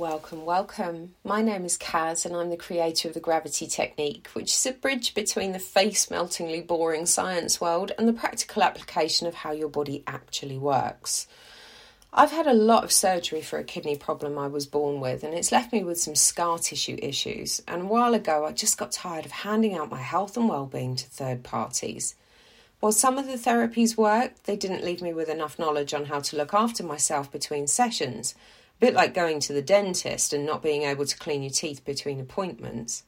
Welcome, welcome. My name is Kaz, and I'm the creator of the Gravity Technique, which is a bridge between the face meltingly boring science world and the practical application of how your body actually works. I've had a lot of surgery for a kidney problem I was born with, and it's left me with some scar tissue issues. And a while ago, I just got tired of handing out my health and well-being to third parties. While some of the therapies worked, they didn't leave me with enough knowledge on how to look after myself between sessions bit like going to the dentist and not being able to clean your teeth between appointments.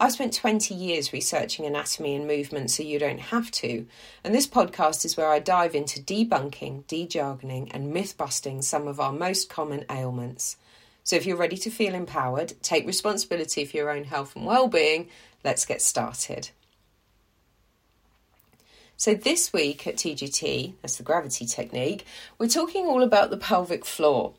I've spent 20 years researching anatomy and movement so you don't have to, and this podcast is where I dive into debunking, dejargoning, and myth busting some of our most common ailments. So if you're ready to feel empowered, take responsibility for your own health and well-being, let's get started. So, this week at TGT, that's the gravity technique, we're talking all about the pelvic floor.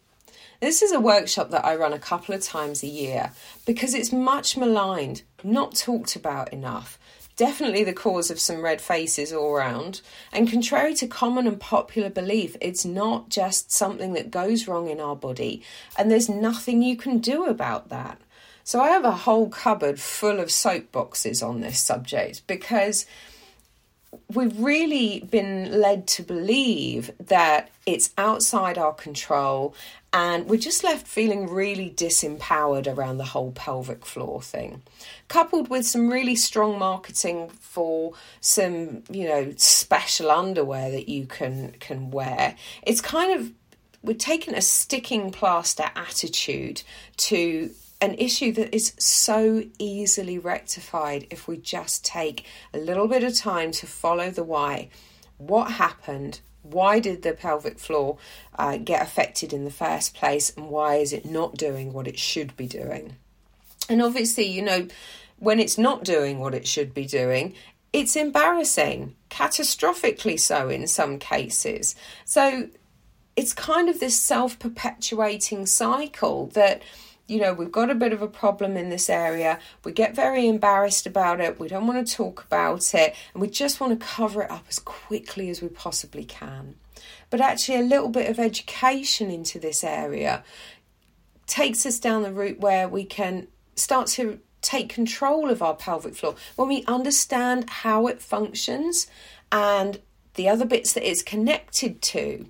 This is a workshop that I run a couple of times a year because it's much maligned, not talked about enough. Definitely the cause of some red faces all round. And contrary to common and popular belief, it's not just something that goes wrong in our body, and there's nothing you can do about that. So I have a whole cupboard full of soapboxes on this subject because we've really been led to believe that it's outside our control and we're just left feeling really disempowered around the whole pelvic floor thing. Coupled with some really strong marketing for some you know special underwear that you can can wear it's kind of we're taking a sticking plaster attitude to an issue that is so easily rectified if we just take a little bit of time to follow the why. What happened? Why did the pelvic floor uh, get affected in the first place? And why is it not doing what it should be doing? And obviously, you know, when it's not doing what it should be doing, it's embarrassing, catastrophically so in some cases. So it's kind of this self perpetuating cycle that you know, we've got a bit of a problem in this area. We get very embarrassed about it. We don't want to talk about it. And we just want to cover it up as quickly as we possibly can. But actually, a little bit of education into this area takes us down the route where we can start to take control of our pelvic floor when we understand how it functions and the other bits that it's connected to.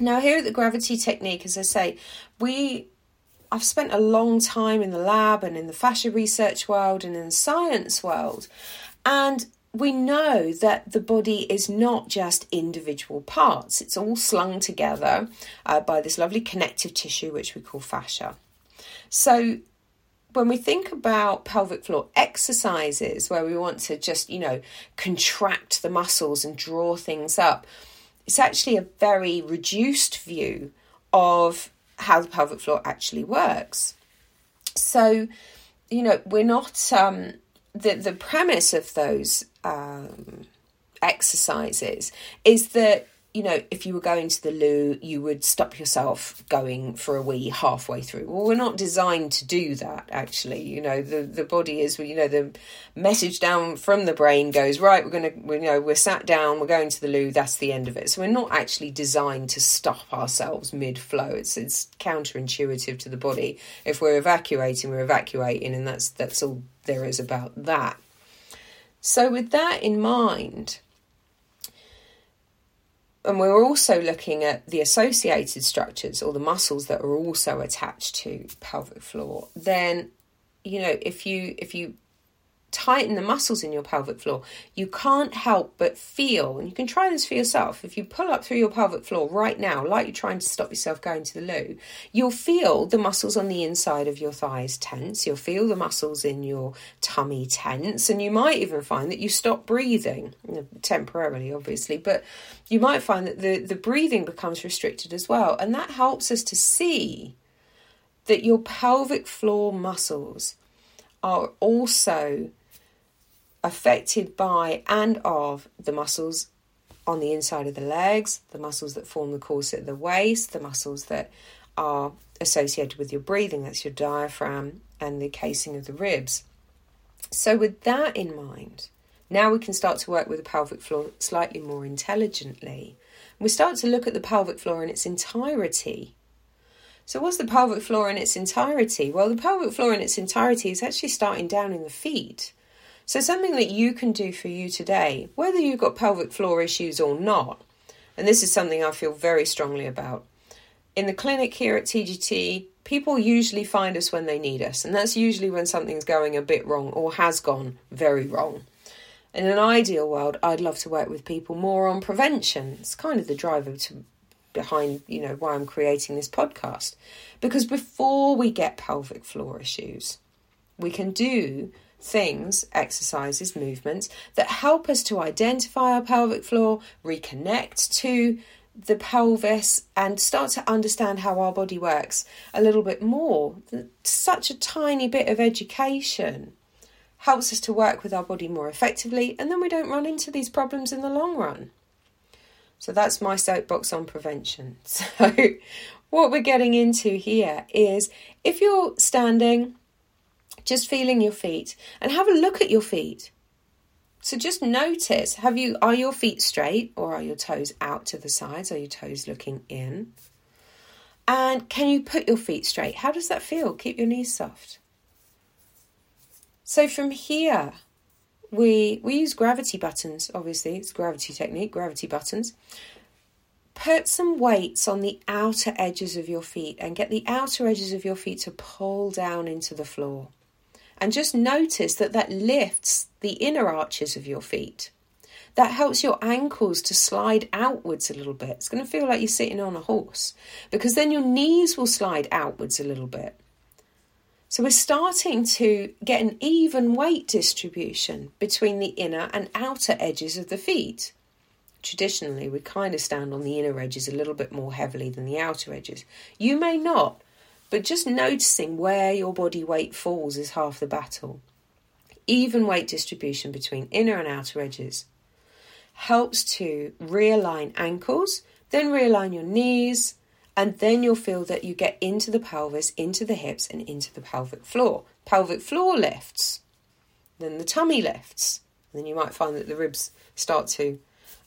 Now, here at the gravity technique, as I say, we I've spent a long time in the lab and in the fascia research world and in the science world. And we know that the body is not just individual parts, it's all slung together uh, by this lovely connective tissue, which we call fascia. So, when we think about pelvic floor exercises where we want to just, you know, contract the muscles and draw things up, it's actually a very reduced view of how the pelvic floor actually works. So, you know, we're not um, the the premise of those um, exercises is that you know, if you were going to the loo, you would stop yourself going for a wee halfway through. Well, we're not designed to do that, actually. You know, the, the body is, you know, the message down from the brain goes, right, we're going to, you know, we're sat down, we're going to the loo, that's the end of it. So we're not actually designed to stop ourselves mid flow. It's, it's counterintuitive to the body. If we're evacuating, we're evacuating, and that's, that's all there is about that. So, with that in mind, and we're also looking at the associated structures or the muscles that are also attached to pelvic floor. Then you know if you if you tighten the muscles in your pelvic floor, you can't help but feel, and you can try this for yourself. If you pull up through your pelvic floor right now, like you're trying to stop yourself going to the loo, you'll feel the muscles on the inside of your thighs tense. You'll feel the muscles in your tummy tense, and you might even find that you stop breathing temporarily, obviously, but you might find that the, the breathing becomes restricted as well. And that helps us to see that your pelvic floor muscles are also affected by and of the muscles on the inside of the legs, the muscles that form the corset of the waist, the muscles that are associated with your breathing, that's your diaphragm and the casing of the ribs. So, with that in mind, now we can start to work with the pelvic floor slightly more intelligently. We start to look at the pelvic floor in its entirety. So, what's the pelvic floor in its entirety? Well, the pelvic floor in its entirety is actually starting down in the feet. So, something that you can do for you today, whether you've got pelvic floor issues or not, and this is something I feel very strongly about. In the clinic here at TGT, people usually find us when they need us, and that's usually when something's going a bit wrong or has gone very wrong. In an ideal world, I'd love to work with people more on prevention. It's kind of the driver to, behind, you know, why I'm creating this podcast. Because before we get pelvic floor issues, we can do things, exercises, movements that help us to identify our pelvic floor, reconnect to the pelvis, and start to understand how our body works a little bit more. Such a tiny bit of education helps us to work with our body more effectively, and then we don't run into these problems in the long run. So that's my soapbox on prevention. So, what we're getting into here is if you're standing, just feeling your feet, and have a look at your feet. So just notice, have you are your feet straight or are your toes out to the sides? Are your toes looking in? And can you put your feet straight? How does that feel? Keep your knees soft. So from here, we we use gravity buttons, obviously, it's gravity technique, gravity buttons. Put some weights on the outer edges of your feet and get the outer edges of your feet to pull down into the floor. And just notice that that lifts the inner arches of your feet. That helps your ankles to slide outwards a little bit. It's going to feel like you're sitting on a horse because then your knees will slide outwards a little bit. So we're starting to get an even weight distribution between the inner and outer edges of the feet. Traditionally, we kind of stand on the inner edges a little bit more heavily than the outer edges. You may not, but just noticing where your body weight falls is half the battle. Even weight distribution between inner and outer edges helps to realign ankles, then realign your knees, and then you'll feel that you get into the pelvis, into the hips, and into the pelvic floor. Pelvic floor lifts, then the tummy lifts, then you might find that the ribs start to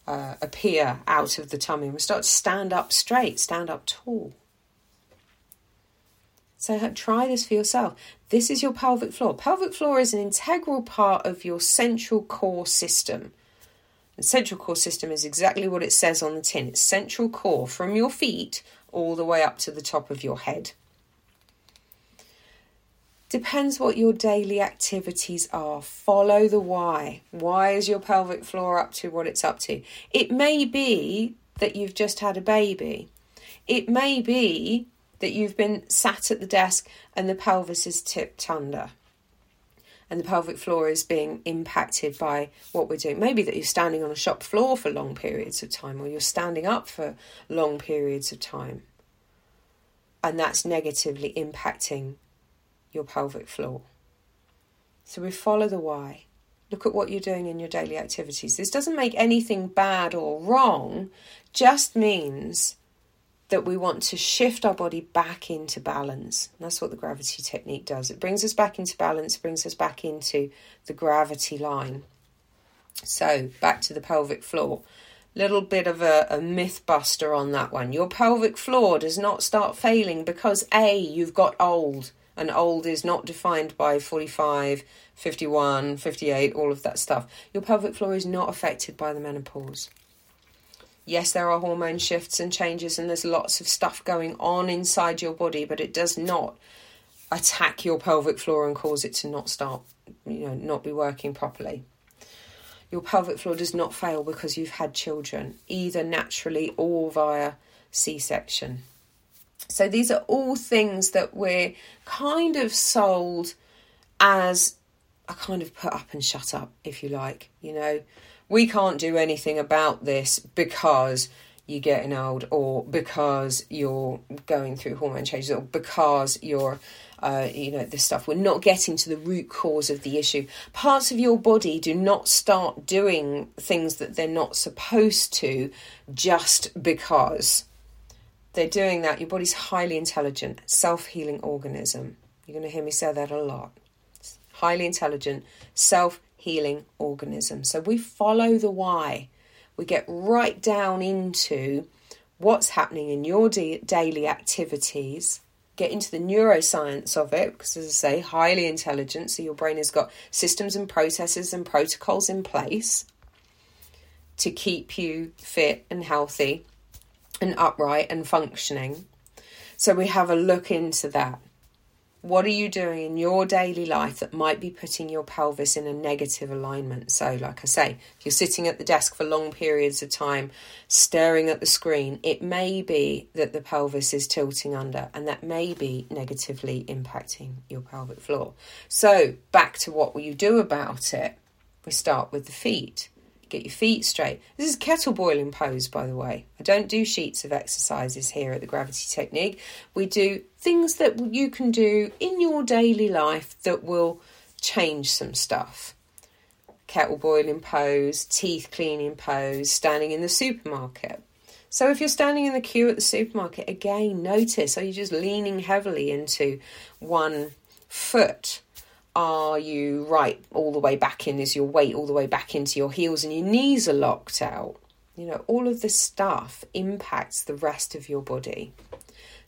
uh, appear out of the tummy and we start to stand up straight, stand up tall. So try this for yourself. This is your pelvic floor. Pelvic floor is an integral part of your central core system. The central core system is exactly what it says on the tin. It's central core from your feet all the way up to the top of your head. Depends what your daily activities are. Follow the why. Why is your pelvic floor up to what it's up to? It may be that you've just had a baby. It may be that you've been sat at the desk and the pelvis is tipped under and the pelvic floor is being impacted by what we're doing. Maybe that you're standing on a shop floor for long periods of time or you're standing up for long periods of time. And that's negatively impacting your pelvic floor. So we follow the why. Look at what you're doing in your daily activities. This doesn't make anything bad or wrong, just means that we want to shift our body back into balance. And that's what the gravity technique does. It brings us back into balance, brings us back into the gravity line. So, back to the pelvic floor. Little bit of a, a myth buster on that one. Your pelvic floor does not start failing because A, you've got old, and old is not defined by 45, 51, 58, all of that stuff. Your pelvic floor is not affected by the menopause yes, there are hormone shifts and changes, and there's lots of stuff going on inside your body, but it does not attack your pelvic floor and cause it to not start, you know, not be working properly. Your pelvic floor does not fail because you've had children, either naturally or via C section. So these are all things that we're kind of sold as a kind of put up and shut up, if you like. You know, we can't do anything about this because you're getting old or because you're going through hormone changes or because you're uh, you know this stuff. We're not getting to the root cause of the issue. Parts of your body do not start doing things that they're not supposed to just because. They're doing that. Your body's highly intelligent self-healing organism. You're going to hear me say that a lot. Highly intelligent self healing organism. So we follow the why. We get right down into what's happening in your daily activities get into the neuroscience of it because, as I say, highly intelligent. So your brain has got systems and processes and protocols in place to keep you fit and healthy and upright and functioning. So we have a look into that. What are you doing in your daily life that might be putting your pelvis in a negative alignment? So, like I say, if you're sitting at the desk for long periods of time, staring at the screen, it may be that the pelvis is tilting under, and that may be negatively impacting your pelvic floor. So, back to what will you do about it? We start with the feet. Get your feet straight. This is kettle boiling pose, by the way. I don't do sheets of exercises here at the Gravity Technique. We do things that you can do in your daily life that will change some stuff. Kettle boiling pose, teeth cleaning pose, standing in the supermarket. So if you're standing in the queue at the supermarket, again, notice are you just leaning heavily into one foot? Are you right all the way back in? Is your weight all the way back into your heels and your knees are locked out? You know, all of this stuff impacts the rest of your body.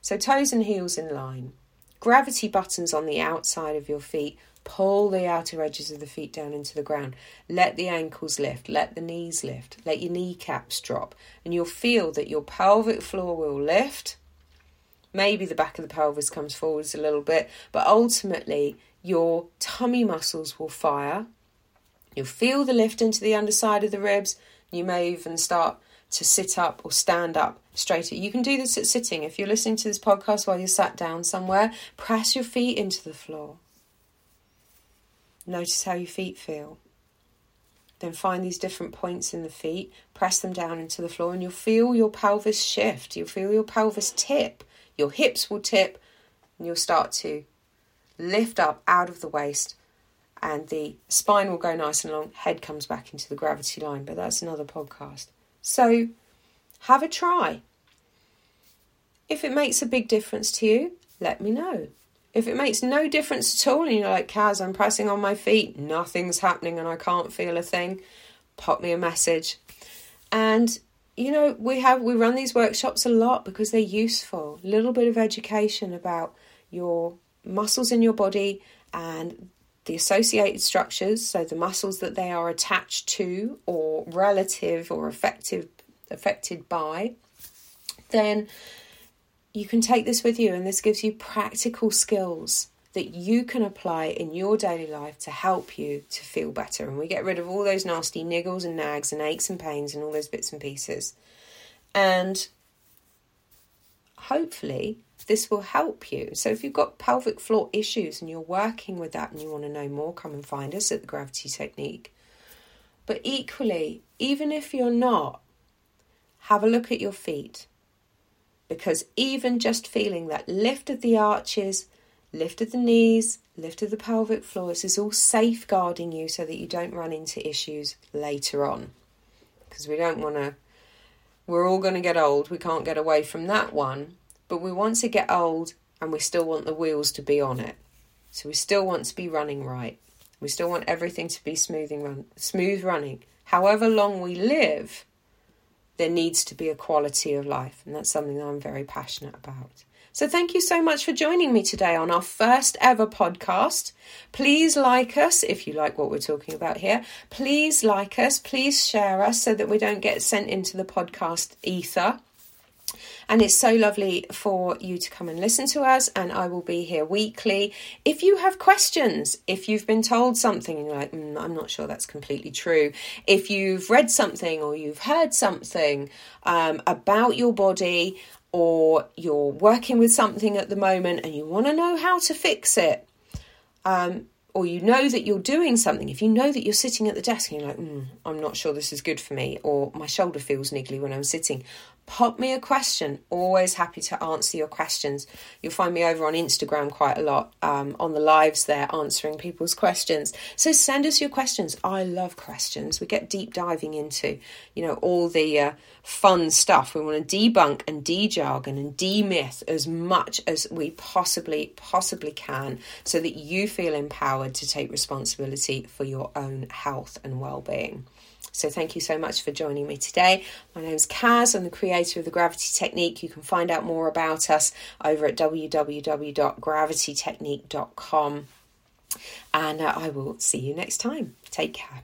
So, toes and heels in line. Gravity buttons on the outside of your feet. Pull the outer edges of the feet down into the ground. Let the ankles lift. Let the knees lift. Let your kneecaps drop. And you'll feel that your pelvic floor will lift. Maybe the back of the pelvis comes forwards a little bit, but ultimately your tummy muscles will fire. You'll feel the lift into the underside of the ribs. You may even start to sit up or stand up straighter. You can do this at sitting. If you're listening to this podcast while you're sat down somewhere, press your feet into the floor. Notice how your feet feel. Then find these different points in the feet, press them down into the floor, and you'll feel your pelvis shift. You'll feel your pelvis tip. Your hips will tip, and you'll start to lift up out of the waist, and the spine will go nice and long. Head comes back into the gravity line, but that's another podcast. So have a try. If it makes a big difference to you, let me know. If it makes no difference at all and you're like, Kaz, I'm pressing on my feet, nothing's happening and I can't feel a thing, pop me a message. And you know, we have we run these workshops a lot because they're useful. A little bit of education about your muscles in your body and the associated structures, so the muscles that they are attached to or relative or effective affected by, then you can take this with you and this gives you practical skills that you can apply in your daily life to help you to feel better. And we get rid of all those nasty niggles and nags and aches and pains and all those bits and pieces. And hopefully this will help you. So if you've got pelvic floor issues and you're working with that and you want to know more, come and find us at the Gravity Technique. But equally, even if you're not, have a look at your feet. Because even just feeling that lift of the arches, lift of the knees, lift of the pelvic floor, this is all safeguarding you so that you don't run into issues later on. Because we don't want to, we're all going to get old. We can't get away from that one but we want to get old and we still want the wheels to be on it. So we still want to be running right. We still want everything to be smoothing run, smooth running. However long we live, there needs to be a quality of life, and that's something that I'm very passionate about. So, thank you so much for joining me today on our first ever podcast. Please like us if you like what we're talking about here. Please like us, please share us so that we don't get sent into the podcast ether. And it's so lovely for you to come and listen to us. And I will be here weekly. If you have questions, if you've been told something and you're like, mm, I'm not sure that's completely true, if you've read something or you've heard something um, about your body, or you're working with something at the moment and you want to know how to fix it, um, or you know that you're doing something, if you know that you're sitting at the desk and you're like, mm, I'm not sure this is good for me, or my shoulder feels niggly when I'm sitting, pop me a question. Always happy to answer your questions. You'll find me over on Instagram quite a lot um, on the lives there answering people's questions. So send us your questions. I love questions. We get deep diving into, you know, all the uh, fun stuff. We want to debunk and de-jargon and demyth as much as we possibly possibly can, so that you feel empowered to take responsibility for your own health and well-being. So thank you so much for joining me today. My name is Kaz. I'm the creator of the Gravity Technique. You can find out more about us over at www.gravitytechnique.com. And uh, I will see you next time. Take care.